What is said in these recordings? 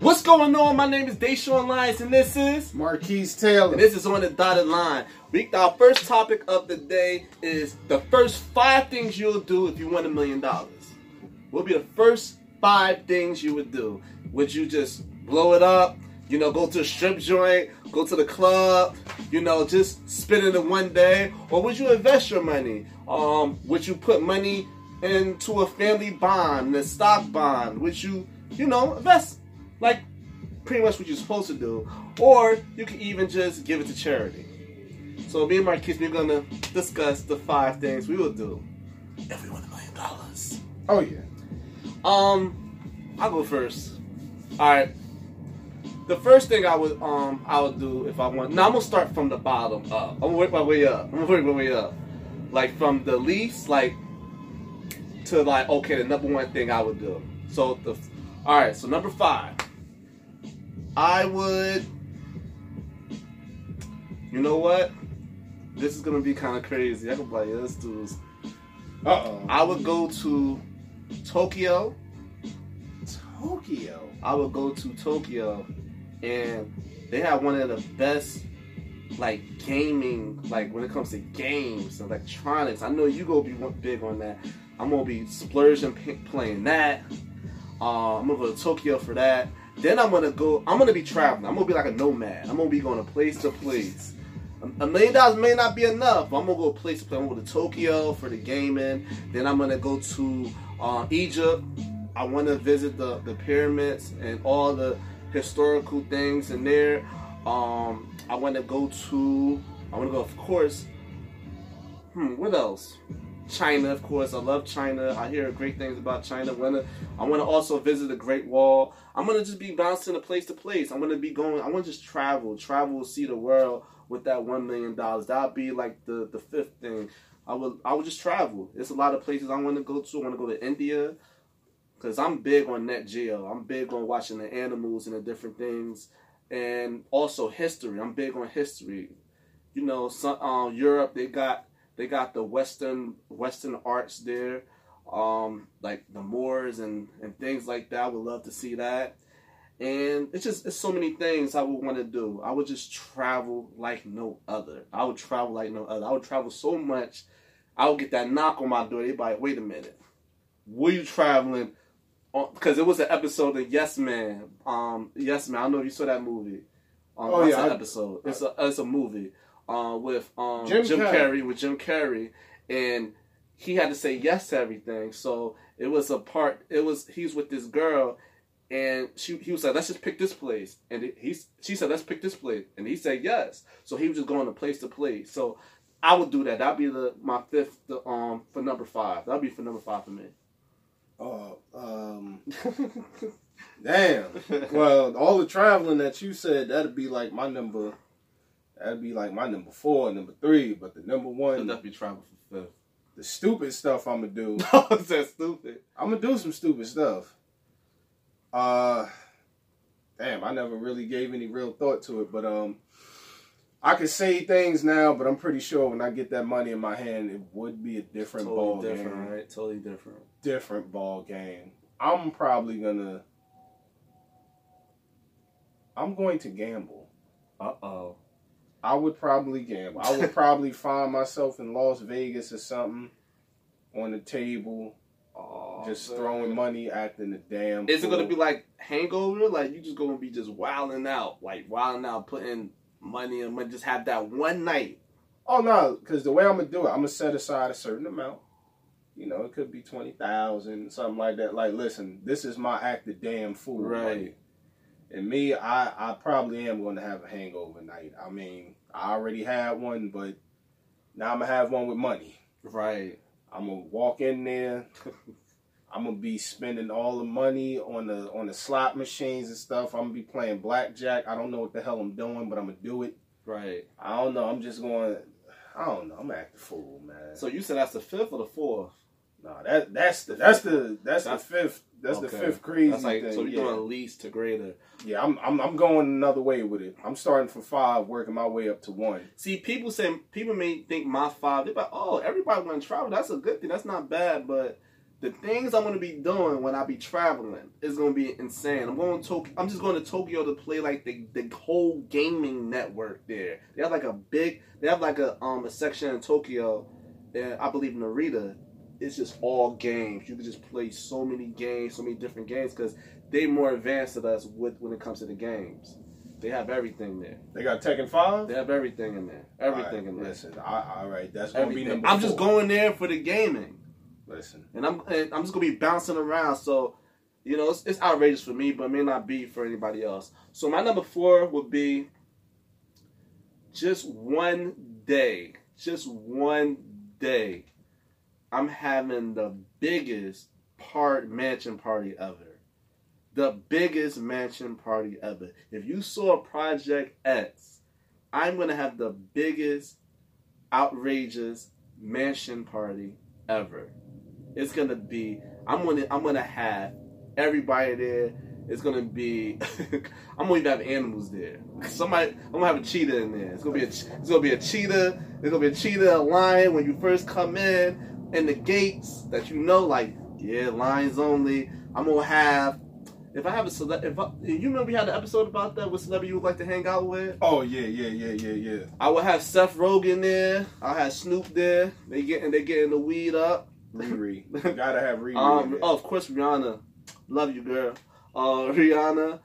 What's going on? My name is Deshaun Lyons, and this is Marquise Taylor. and this is on the dotted line. We, our first topic of the day is the first five things you'll do if you won a million dollars. What would be the first five things you would do? Would you just blow it up? You know, go to a strip joint, go to the club, you know, just spend it in one day? Or would you invest your money? Um, would you put money into a family bond, a stock bond? Would you, you know, invest like pretty much what you're supposed to do? Or you can even just give it to charity. So me and my kids, we're gonna discuss the five things we will do if we won a million dollars. Oh yeah. Um, I'll go first. All right. The first thing I would um I would do if I want. Now I'm gonna start from the bottom up. I'm gonna work my way up. I'm gonna work my way up, like from the least like to like okay the number one thing I would do. So the all right. So number five, I would. You know what? This is gonna be kind of crazy. I can be like, yeah, this dude's. Uh oh. I would go to Tokyo. Tokyo. I would go to Tokyo, and they have one of the best like gaming, like when it comes to games, electronics. I know you gonna be big on that. I'm gonna be splurging playing that. Uh, I'm gonna go to Tokyo for that. Then I'm gonna go. I'm gonna be traveling. I'm gonna be like a nomad. I'm gonna be going to place to place. A- million dollars may not be enough. But I'm gonna go place to place. I'm gonna go to Tokyo for the gaming. Then I'm gonna go to uh, Egypt. I want to visit the, the pyramids and all the historical things in there. Um, I want to go to. I want to go, of course. Hmm, what else? China, of course. I love China. I hear great things about China. Wanna, I want to also visit the Great Wall. I'm gonna just be bouncing to place to place. I'm gonna be going. I want to just travel, travel, see the world with that one million dollars. That'll be like the the fifth thing. I will I would just travel. There's a lot of places I want to go to. I want to go to India because I'm big on Nat Geo. I'm big on watching the animals and the different things, and also history. I'm big on history. You know, some um, Europe they got they got the Western Western arts there, um, like the Moors and and things like that. I would love to see that. And it's just it's so many things I would want to do. I would just travel like no other. I would travel like no other. I would travel so much. I would get that knock on my door. They'd be like, "Wait a minute, were you traveling?" Because it was an episode of Yes Man. Um, Yes Man. I don't know if you saw that movie. Um, Oh, yeah, an I- episode. It's a it's a movie. Uh, with um Jim Jim, Carrey. Carrey with Jim Carrey, and he had to say yes to everything. So it was a part. It was he's with this girl, and she he was like, let's just pick this place, and he's she said let's pick this place, and he said yes. So he was just going to place to place. So I would do that. That'd be the my fifth the, um for number five. That'd be for number five for me. Oh, um, damn. Well, all the traveling that you said, that'd be like my number. That'd be like my number four, and number three. But the number one, definitely travel for fifth. the stupid stuff I'm gonna do. Is that stupid? I'm gonna do some stupid stuff. Uh, damn, I never really gave any real thought to it, but um, I can say things now, but I'm pretty sure when I get that money in my hand, it would be a different ball Totally different, game. right? Totally different. Different ball game. I'm probably gonna. I'm going to gamble. Uh oh. I would probably gamble. I would probably find myself in Las Vegas or something on the table, Oh, just man. throwing money, acting a damn. Is it gonna be like hangover? Like you just gonna be just wilding out, like wilding out, putting money and money, just have that one night. Oh no, because the way I'm gonna do it, I'm gonna set aside a certain amount. You know, it could be twenty thousand, something like that. Like, listen, this is my act of damn fool. Right. money. And me, I I probably am gonna have a hangover night. I mean, I already had one, but now I'm gonna have one with money. Right. I'm gonna walk in there. I'm gonna be spending all the money on the on the slot machines and stuff. I'm gonna be playing blackjack. I don't know what the hell I'm doing, but I'm gonna do it. Right. I don't know. I'm just going. I don't know. I'm acting fool, man. So you said that's the fifth or the fourth? No, that that's the that's the that's, That's- the fifth that's Okay. the fifth crazy That's like thing. so you're yeah. doing least to greater. yeah, I'm, I'm I'm going another way with it. I'm starting from five, working my way up to one. See, people say people may think my five. They're like, oh, everybody want to travel. That's a good thing. That's not bad. But the things I'm gonna be doing when I be traveling is gonna be insane. I'm going to Tokyo. I'm just going to Tokyo to play like the the whole gaming network there. They have like a big. They have like a um a section in Tokyo, and I believe Narita. It's just all games. You can just play so many games, so many different games because they more advanced than us with when it comes to the games. They have everything there. They got Tekken Five. They have everything in there. Everything right, in there. Listen, I, all right, that's gonna be Everything. number. I'm just going there for the gaming. Listen, and I'm and I'm just gonna be bouncing around. So, you know, it's, it's outrageous for me, but it may not be for anybody else. So my number four would be just one day, just one day. I'm having the biggest part mansion party ever. The biggest mansion party ever. If you saw Project X, I'm gonna have the biggest, outrageous mansion party ever. It's gonna be. I'm gonna. I'm gonna have everybody there. It's gonna be. I'm gonna even have animals there. Somebody. I'm gonna have a cheetah in there. It's gonna be a. It's gonna be a cheetah. It's gonna be a cheetah, a lion. When you first come in, and the gates that you know, like yeah, lines only. I'm gonna have. If I have a cele- if I, you remember we had an episode about that, with celebrity you would like to hang out with? oh yeah, yeah, yeah, yeah, yeah. I would have Seth Rogen there. I'll have Snoop there. They getting they getting the weed up. Riri, gotta have Riri. Um, oh, of course, Rihanna. Love you, girl. Uh, Rihanna.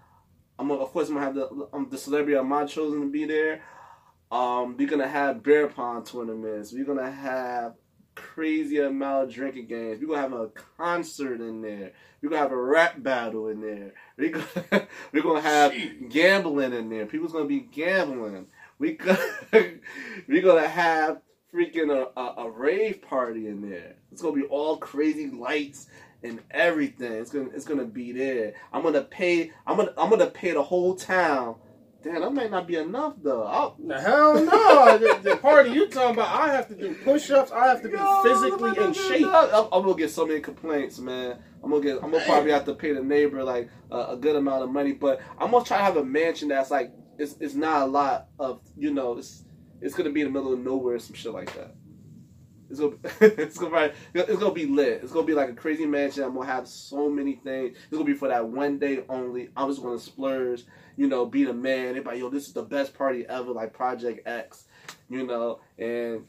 I'm of course I'm gonna have the um, the celebrity of my chosen to be there. Um, we're gonna have beer pong tournaments. We're gonna have crazy amount of drinking games. We're gonna have a concert in there. We're gonna have a rap battle in there. We're gonna, we're gonna have gambling in there. People's gonna be gambling. We we're gonna have freaking a, a, a rave party in there. It's gonna be all crazy lights and everything. It's gonna it's gonna be there. I'm gonna pay. I'm gonna I'm gonna pay the whole town. Damn, that may not be enough though. I'll, hell no! the, the party you talking about, I have to do push-ups. I have to be Yo, physically in shape. I'm, I'm gonna get so many complaints, man. I'm gonna get. I'm gonna probably have to pay the neighbor like uh, a good amount of money, but I'm gonna try to have a mansion that's like it's it's not a lot of you know it's it's gonna be in the middle of nowhere, some shit like that. It's gonna it's gonna be, it's gonna be lit. It's gonna be like a crazy mansion. I'm gonna have so many things. It's gonna be for that one day only. I'm just gonna splurge. You know, be the man. Everybody, yo, this is the best party ever. Like Project X. You know, and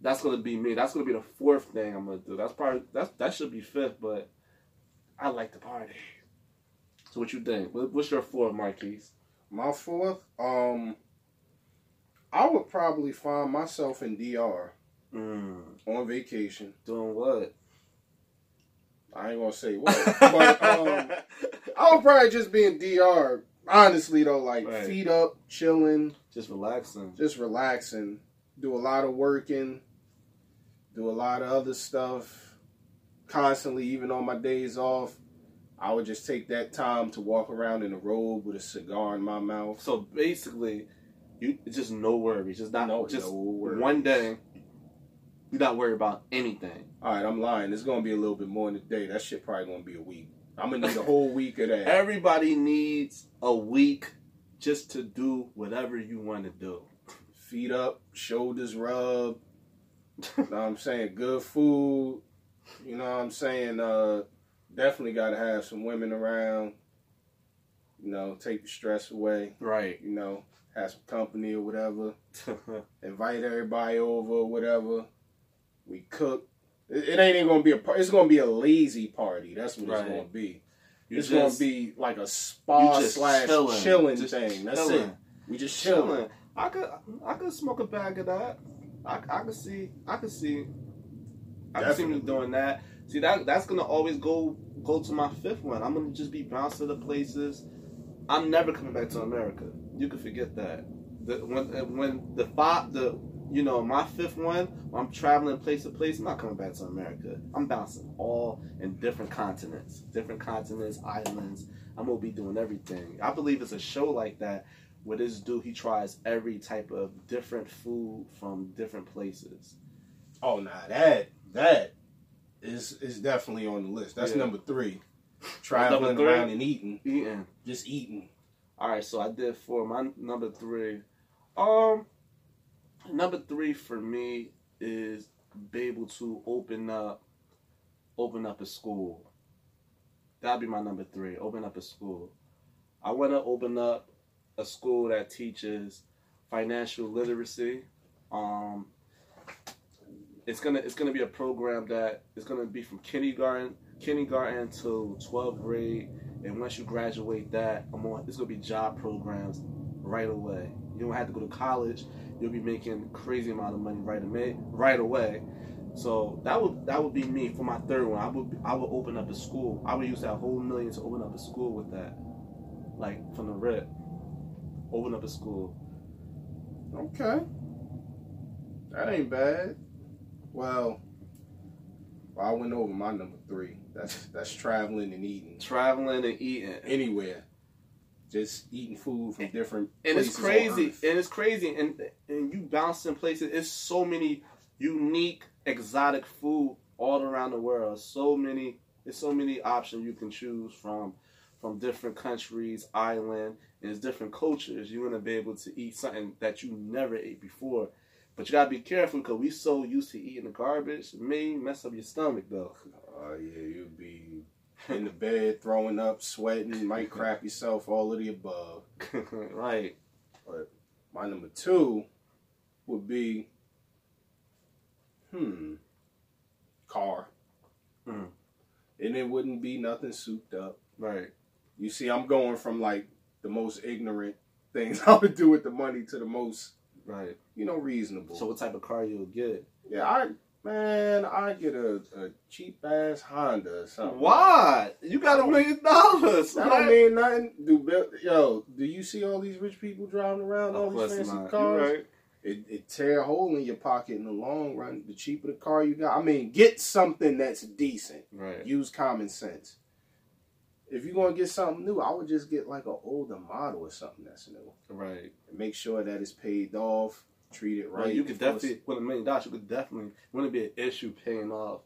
that's gonna be me. That's gonna be the fourth thing I'm gonna do. That's probably that's that should be fifth, but I like the party. So what you think? What's your fourth, Marquise? My fourth, um, I would probably find myself in DR Mm, on vacation. doing what? I ain't gonna say what, but um, I would probably just be in DR. Honestly though, like Right. feet up, chilling, just relaxing. just relaxing. Do a lot of working. Do a lot of other stuff. Constantly, even on my days off, I would just take that time to walk around in a robe with a cigar in my mouth. So basically, you just no worries. Just not No, just no one day. You not worry about anything. All right, I'm lying. It's gonna be a little bit more in the day. That shit probably gonna be a week. I'm gonna need a whole week of that. Everybody needs a week just to do whatever you want to do. Feet up, shoulders rub. you know what I'm saying? Good food. You know what I'm saying? Uh, definitely got to have some women around. You know, take the stress away. Right. You know, have some company or whatever. Invite everybody over or whatever. We cook. It, it ain't even gonna be a. par- It's gonna be a lazy party. That's what Right. it's gonna be. You it's just- gonna be like a spa slash chilling. chilling, thing. That's chilling. it. We just chilling. chilling. I could I could smoke a bag of that. I, I could see I could see I could see me doing that. See that that's gonna always go go to my fifth one. I'm gonna just be bouncing to the places. I'm never coming back to America. You can forget that. The, when when the five the you know my fifth one, I'm traveling place to place. I'm not coming back to America. I'm bouncing all in different continents, different continents, islands. I'm gonna be doing everything. I believe it's a show like that where this dude he tries every type of different food from different places. Oh, nah, that that is is definitely on the list. That's Yeah. number three. Traveling Number three? around and eating, Eating. just eating. All right, so I did four. My number three, um, number three for me is be able to open up open up a school. That'd be my number three. Open up a school. I want to open up a school that teaches financial literacy. Um, it's gonna it's gonna be a program that is gonna be from kindergarten kindergarten to 12th grade, and once you graduate that, I'm on, it's gonna be job programs right away. You don't have to go to college. You'll be making crazy amount of money right away. Right away. So that would that would be me for my third one. I would I would open up a school. I would use that whole million to open up a school with that, like from the rip. Open up a school. Okay. That ain't bad. Well, well, I went over my number three. That's that's traveling and eating Traveling and eating. anywhere. Just eating food from different and it's places on crazy Earth. and it's crazy and and you bouncing places. It's so many unique exotic food all around the world. So many there's so many options you can choose from from different countries island and it's different cultures. You're going to be able to eat something that you never ate before. But you got to be careful because we so used to eating the garbage. It may mess up your stomach though. Oh yeah, you'd be in the bed throwing up, sweating, might crap yourself, all of the above. right But My number two would be, hmm, car. Mm. And it wouldn't be nothing souped up. right You see, I'm going from like the most ignorant things I would do with the money to the most, right you know, reasonable. so what type of car you'll get yeah, I man, I get a, a cheap ass Honda or something. Why? You got a million dollars. I don't mean nothing. Do yo? Do you see all these rich people driving around all these fancy not. cars? Right. It, it tear a hole in your pocket in the long run. The cheaper the car you got, I mean, get something that's decent. Right. Use common sense. If you're gonna get something new, I would just get like an older model or something that's new. Right. And make sure that it's paid off, treat it right. You could definitely with a million dollars. You could definitely wouldn't be an issue paying off.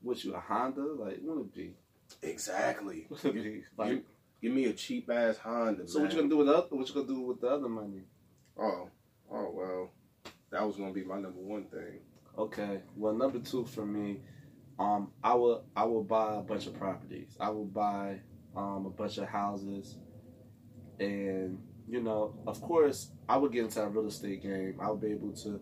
What you a Honda? Like wouldn't be. exactly. Wouldn't be. Like you- Give me a cheap ass Honda. so. man. What you gonna do with the other, What you gonna do with the other money? Oh, oh well, that was gonna be my number one thing. Okay. Well, number two for me, um, I will I will buy a bunch of properties. I will buy um a bunch of houses, and you know, of course, I would get into a real estate game. I would be able to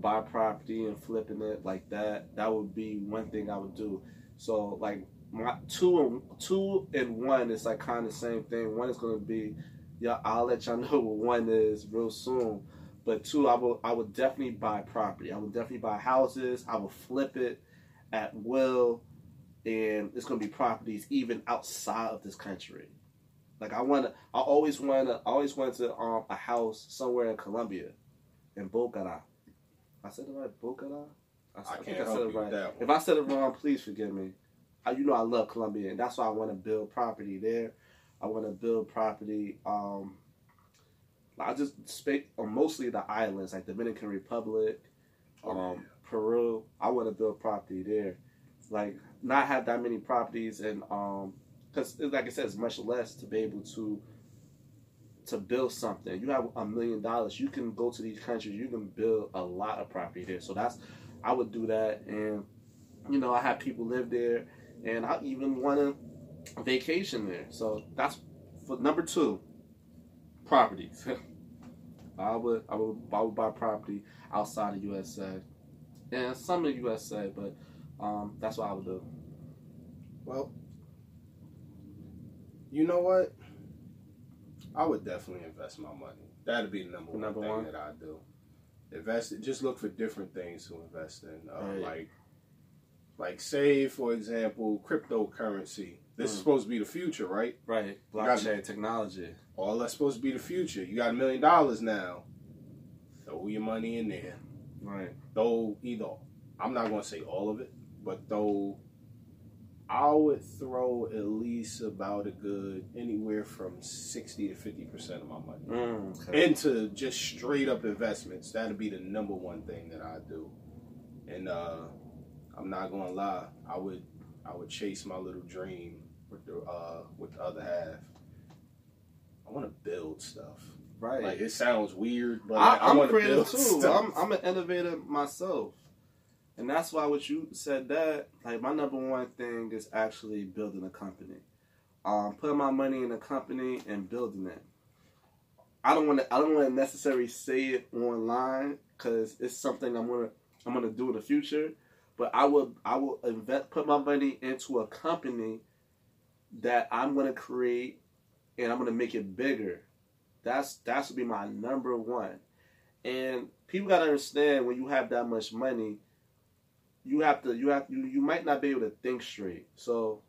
buy property and flipping it like that. That would be one thing I would do. So like my two and two and one is like kind of the same thing. One is gonna be, yeah, I'll let y'all know what one is real soon. But two, I will I would definitely buy property. I would definitely buy houses. I will flip it at will, and it's gonna be properties even outside of this country. Like I want to, I always want to, I always wanted to um a house somewhere in Colombia, in Bogota. I said it right, Bogota. I, I think can't I said it right. If. I said it wrong, please forgive me. I, you know I love Colombia, and that's why I want to build property there. I want to build property. Um, I just speak on mostly the islands, like Dominican Republic, um, Oh, yeah. Peru. I want to build property there, like not have that many properties, and um, because like I said, it's much less to be able to to build something. You have a million dollars, you can go to these countries, you can build a lot of property there. So that's I would do that, and you know I have people live there, and I even want to vacation there. So that's for number two, properties. I would I would I would buy property outside of USA, and some of the USA, but um, that's what I would do. Well, you know what? I would definitely invest my money. That'd be the number one Number thing one? that I do. Invest it. Just look for different things to invest in. Uh, Right. Like, like say for example, cryptocurrency. This is Mm. supposed to be the future, right? Right, got blockchain technology. All that's supposed to be the future. You got a million dollars now. Throw your money in there. Right, Throw either. I'm not going to say all of it, but throw. I would throw at least about a good anywhere from sixty to fifty percent of my money mm, okay. into just straight up investments. That'd be the number one thing that I do. And uh, I'm not gonna lie, I would I would chase my little dream with the uh, with the other half. I want to build stuff. right. Like it sounds weird, but I, I, I'm want to creative build too. stuff. I'm, I'm an innovator myself. And that's why what you said that like my number one thing is actually building a company. Um, putting my money in a company and building it. I don't want to. I don't want to necessarily say it online because it's something I'm gonna. I'm gonna do in the future. But I will. I will invest. Put my money into a company that I'm gonna create, and I'm gonna make it bigger. That's that's be my number one. And people gotta understand when you have that much money, you have to. You have. You you might not be able to think straight. So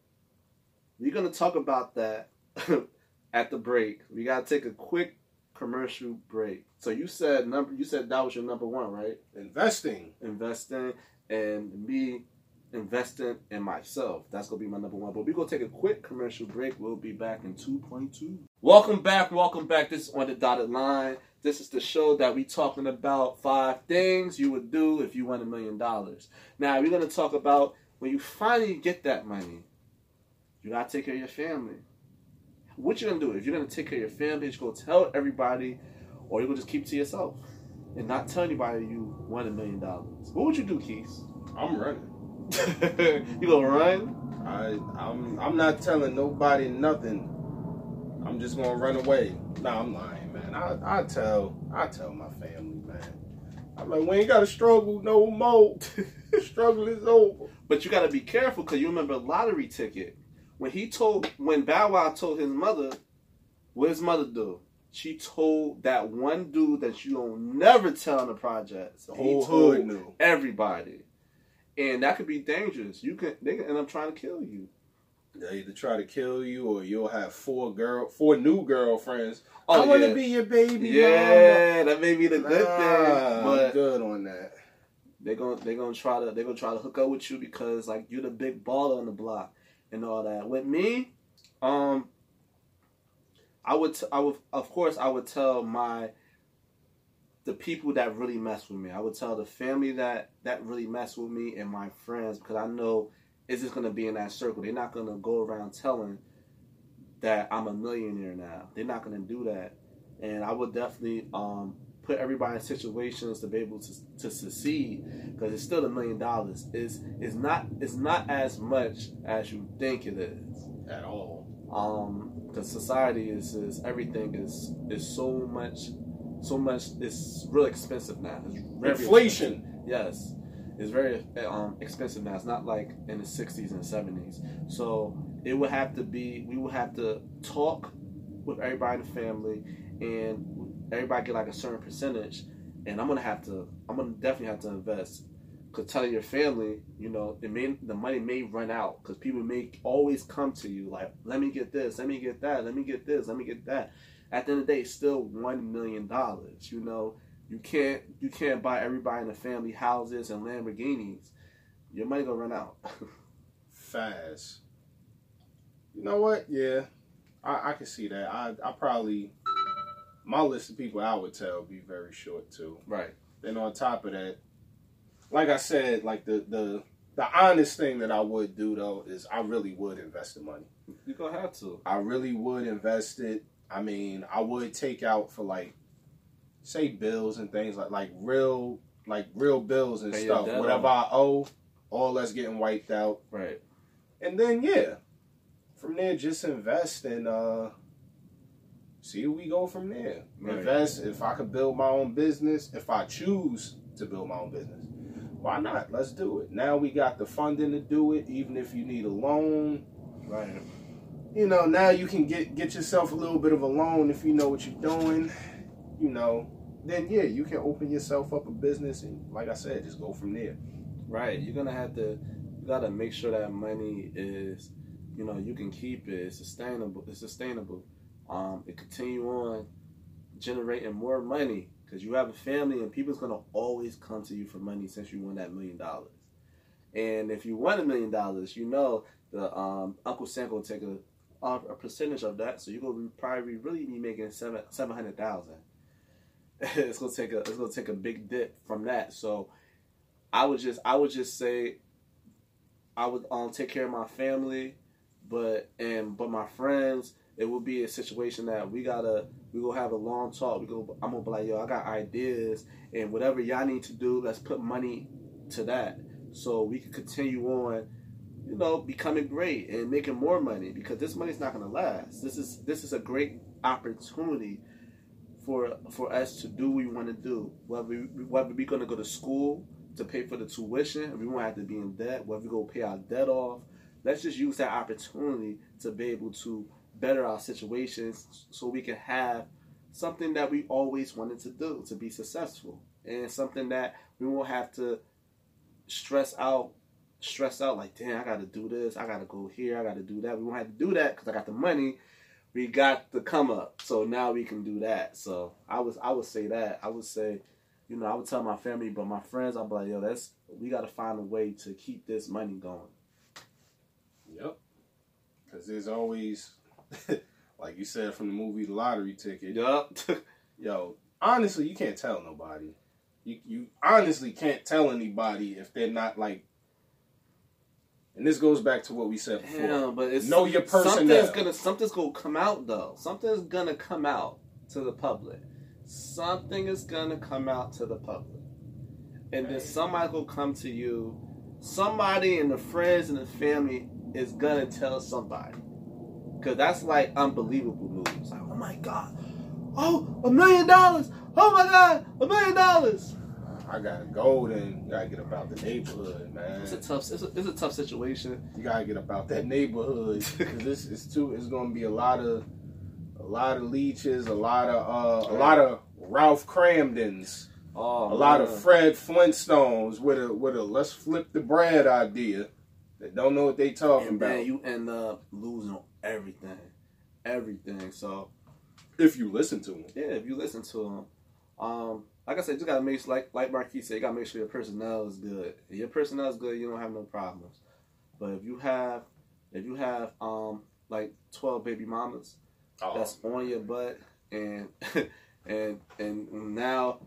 we're gonna talk about that at the break. We gotta take a quick commercial break. So you said number you said that was your number one, right? Investing. Investing and me investing in myself. That's gonna be my number one. But we're gonna take a quick commercial break. We'll be back in 2.2. Welcome back, welcome back. This is on the dotted line. This is the show that we talking about five things you would do if you won a million dollars. Now we're gonna talk about when you finally get that money, you gotta take care of your family what you gonna do? If you're gonna take care of your family, you're gonna tell everybody, or you're gonna just keep to yourself and not tell anybody you won a million dollars. What would you do, Keith? I'm running. you gonna run? I I'm I'm not telling nobody nothing. I'm just gonna run away. Nah, I'm lying, man. I I tell I tell my family, man. I'm like, we ain't gotta struggle no more. struggle is over. But you gotta be careful because you remember lottery ticket when he told when Bow Wow told his mother, what his mother do? She told that one dude that you don't never tell in the projects. The whole hood knew. Everybody. And that could be dangerous. You can they can end up trying to kill you. They either try to kill you or you'll have four girl four new girlfriends. Oh, I yeah. wanna be your baby. Yeah, mama. that may be the good nah, thing. But I'm good on that. They're gonna they're gonna try to they're gonna try to hook up with you because like you're the big baller on the block and all that. With me, um, I would, t- I would, of course, I would tell my the people that really mess with me. I would tell the family that that really mess with me and my friends because I know it's just gonna be in that circle. They're not gonna go around telling that I'm a millionaire now. They're not gonna do that, and I would definitely um, put everybody in situations to be able to, to succeed because it's still a million dollars. Is is not it's not as much as you think it is at all. Um, because society is is everything is is so much so much it's really expensive now. It's Inflation. Expensive. Yes. It's very um, expensive now. It's not like in the 60s and 70s. So it would have to be, we would have to talk with everybody in the family and everybody get like a certain percentage, and I'm gonna have to, I'm gonna definitely have to invest. Cause telling your family, you know, it may the money may run out because people may always come to you like, let me get this, let me get that, let me get this, let me get that. At the end of the day, it's still one million dollars. You know, you can't you can't buy everybody in the family houses and Lamborghinis. Your money gonna run out. Fast. You know what? Yeah, I, I can see that. I I probably my list of people I would tell be very short too. Right. Then on top of that, like I said, like the the the honest thing that I would do though is I really would invest the money. You're gonna have to. I really would invest it. I mean, I would take out for like say bills and things like like real like real bills and Pay stuff. Whatever I owe, all that's getting wiped out. Right. And then yeah, from there just invest and uh see where we go from there. Right. Invest if I could build my own business, if I choose to build my own business. Why not? Let's do it. Now we got the funding to do it, even if you need a loan. Right. You know, now you can get get yourself a little bit of a loan if you know what you're doing. You know, then yeah, you can open yourself up a business and like I said, just go from there. Right. You're gonna have to you gotta make sure that money is you know, you can keep it, it's sustainable it's sustainable um, and continue on generating more money because you have a family and people's gonna always come to you for money since you won that million dollars. And if you won a million dollars, you know the um, Uncle Sam will take a a percentage of that, so you're gonna probably really be making seven seven hundred thousand. it's gonna take a it's gonna take a big dip from that. So I would just I would just say I would um take care of my family, but and but my friends it will be a situation that we gotta we gonna have a long talk. We go I'm gonna be like, yo, I got ideas and whatever y'all need to do, let's put money to that. so we can continue on, you know, becoming great and making more money because this money's not gonna last. This is this is a great opportunity for for us to do what we want to do. Whether we, whether we're gonna go to school to pay for the tuition, we won't have to be in debt. Whether we go pay our debt off, let's just use that opportunity to be able to better our situations so we can have something that we always wanted to do to be successful and something that we won't have to stress out stress out like damn i gotta do this i gotta go here i gotta do that we won't have to do that because i got the money we got the come up so now we can do that so i was i would say that i would say you know i would tell my family but my friends i'm like yo that's we gotta find a way to keep this money going Yep. Because there's always, like you said from the movie The Lottery Ticket. yup Yo, honestly, you can't tell nobody. You you honestly can't tell anybody if they're not like. And this goes back to what we said before. Damn, but it's Know your personnel. Something's gonna something's gonna come out though. Something's gonna come out to the public. Something is gonna come out to the public, and then somebody will come to you. Somebody in the friends and the family is gonna tell somebody, because that's like unbelievable news. Like, oh my god, oh a million dollars. Oh my god, a million dollars. I gotta go then. You gotta get about the neighborhood, man. It's a tough. It's a, it's a tough situation. You gotta get about that neighborhood because this is too. It's gonna be a lot of, a lot of leeches, a lot of, uh, a lot of Ralph Kramdens, Oh, a lot man. of Fred Flintstones with a with a let's flip the bread idea that don't know what they talking and about. you end up losing everything, everything. So if you listen to them, yeah, if you listen to them, um, like I said, you gotta make sure, like like Marquise said, you gotta make sure your personnel is good. If your personnel is good, you don't have no problems. But if you have, if you have um like twelve baby mamas that's on your butt, and and and now,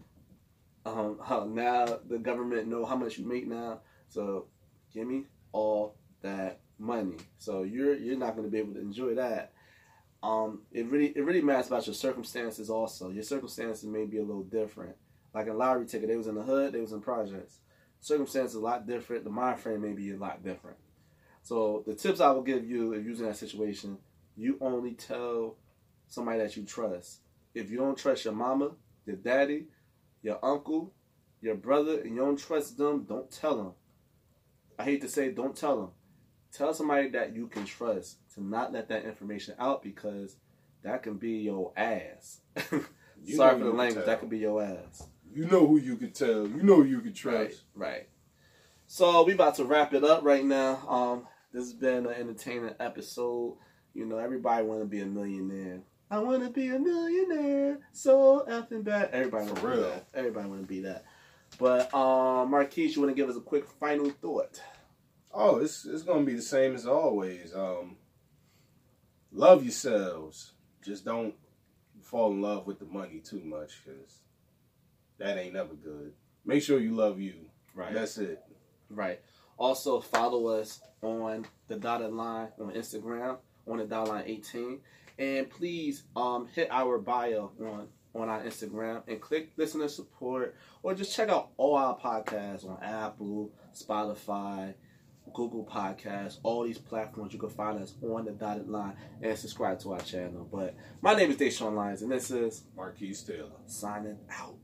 um, now the government know how much you make now. So give me all that money. So you're you're not going to be able to enjoy that. Um, it really it really matters about your circumstances. Also, your circumstances may be a little different. Like in lottery ticket, they was in the hood, they was in projects. Circumstances a lot different. The mind frame may be a lot different. So the tips I will give you if you're that situation, you only tell somebody that you trust. If you don't trust your mama, your daddy, your uncle, your brother, and you don't trust them, don't tell them. I hate to say, don't tell them. Tell somebody that you can trust to not let that information out because that can be your ass. Sorry for the language, tell. that could be your ass. You know who you can tell. You know who you can trust. right. right. So we about to wrap it up right now. Um, this has been an entertaining episode. You know, everybody want to be a millionaire. I want to be a millionaire, so effing bad. Everybody want to For be real. that. Everybody want to be that. But um, Marquise, you want to give us a quick final thought? Oh, it's it's gonna be the same as always. Um, love yourselves. Just don't fall in love with the money too much, cause that ain't never good. Make sure you love you. Right. That's it. Right. Also follow us on the dotted line on Instagram on the dotted line 18. And please um hit our bio on on our Instagram and click listener support or just check out all our podcasts on Apple, Spotify, Google Podcasts, all these platforms. You can find us on the dotted line and subscribe to our channel. But my name is Deshaun Lyons and this is Marquise Taylor. signing out.